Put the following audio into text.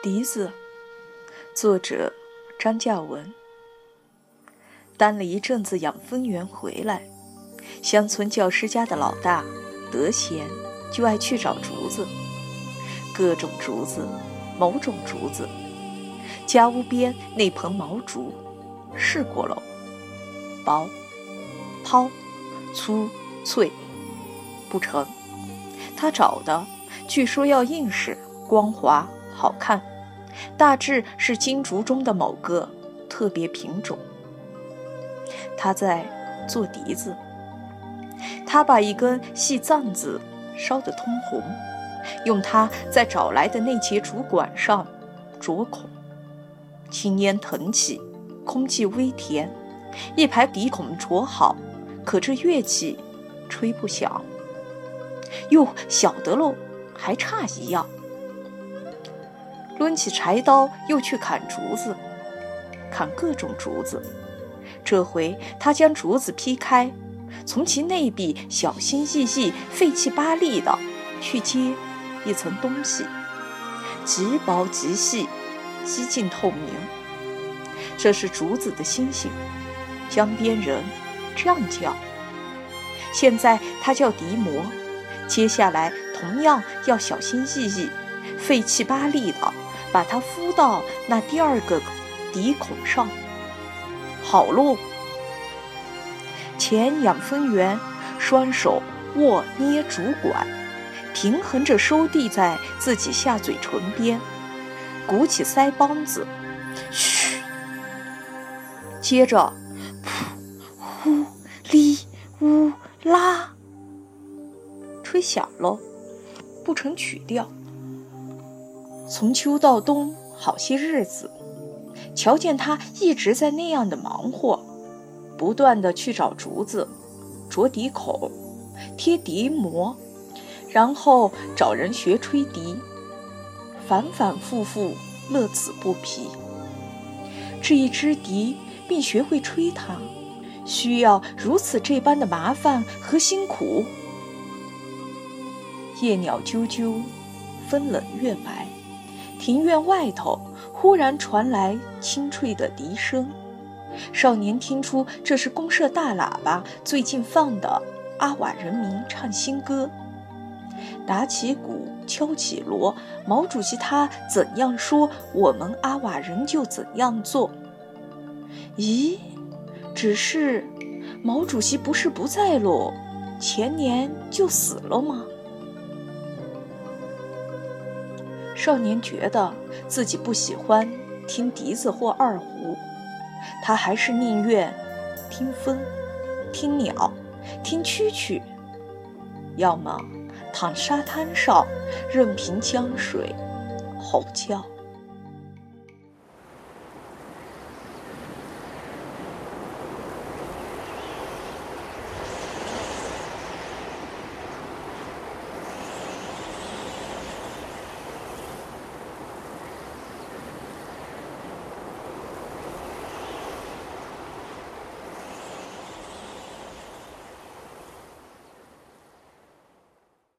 笛子，作者张嘉文。当了一阵子养蜂园回来，乡村教师家的老大德贤就爱去找竹子，各种竹子，某种竹子。家屋边那盆毛竹，试过了，薄、抛、粗、脆，不成。他找的，据说要硬实、光滑、好看，大致是金竹中的某个特别品种。他在做笛子，他把一根细簪子烧得通红，用它在找来的那节竹管上啄孔，青烟腾起，空气微甜，一排笛孔啄好，可这乐器吹不响。哟，晓得喽，还差一样。抡起柴刀，又去砍竹子，砍各种竹子。这回他将竹子劈开，从其内壁小心翼翼、费气巴力的去接一层东西，极薄极细，几近透明。这是竹子的星星，江边人这样叫。现在他叫笛膜。接下来，同样要小心翼翼、费气巴力的把它敷到那第二个笛孔上。好喽，前养蜂员双手握捏竹管，平衡着收递在自己下嘴唇边，鼓起腮帮子，嘘。接着，噗，呼，哩，呜，啦。吹响了，不成曲调。从秋到冬，好些日子，瞧见他一直在那样的忙活，不断的去找竹子，啄笛口，贴笛膜，然后找人学吹笛，反反复复，乐此不疲。这一支笛，并学会吹它，需要如此这般的麻烦和辛苦。夜鸟啾啾，风冷月白。庭院外头忽然传来清脆的笛声。少年听出这是公社大喇叭最近放的阿瓦人民唱新歌。打起鼓，敲起锣，毛主席他怎样说，我们阿瓦人就怎样做。咦，只是毛主席不是不在喽？前年就死了吗？少年觉得自己不喜欢听笛子或二胡，他还是宁愿听风、听鸟、听蛐蛐，要么躺沙滩上任凭江水吼叫。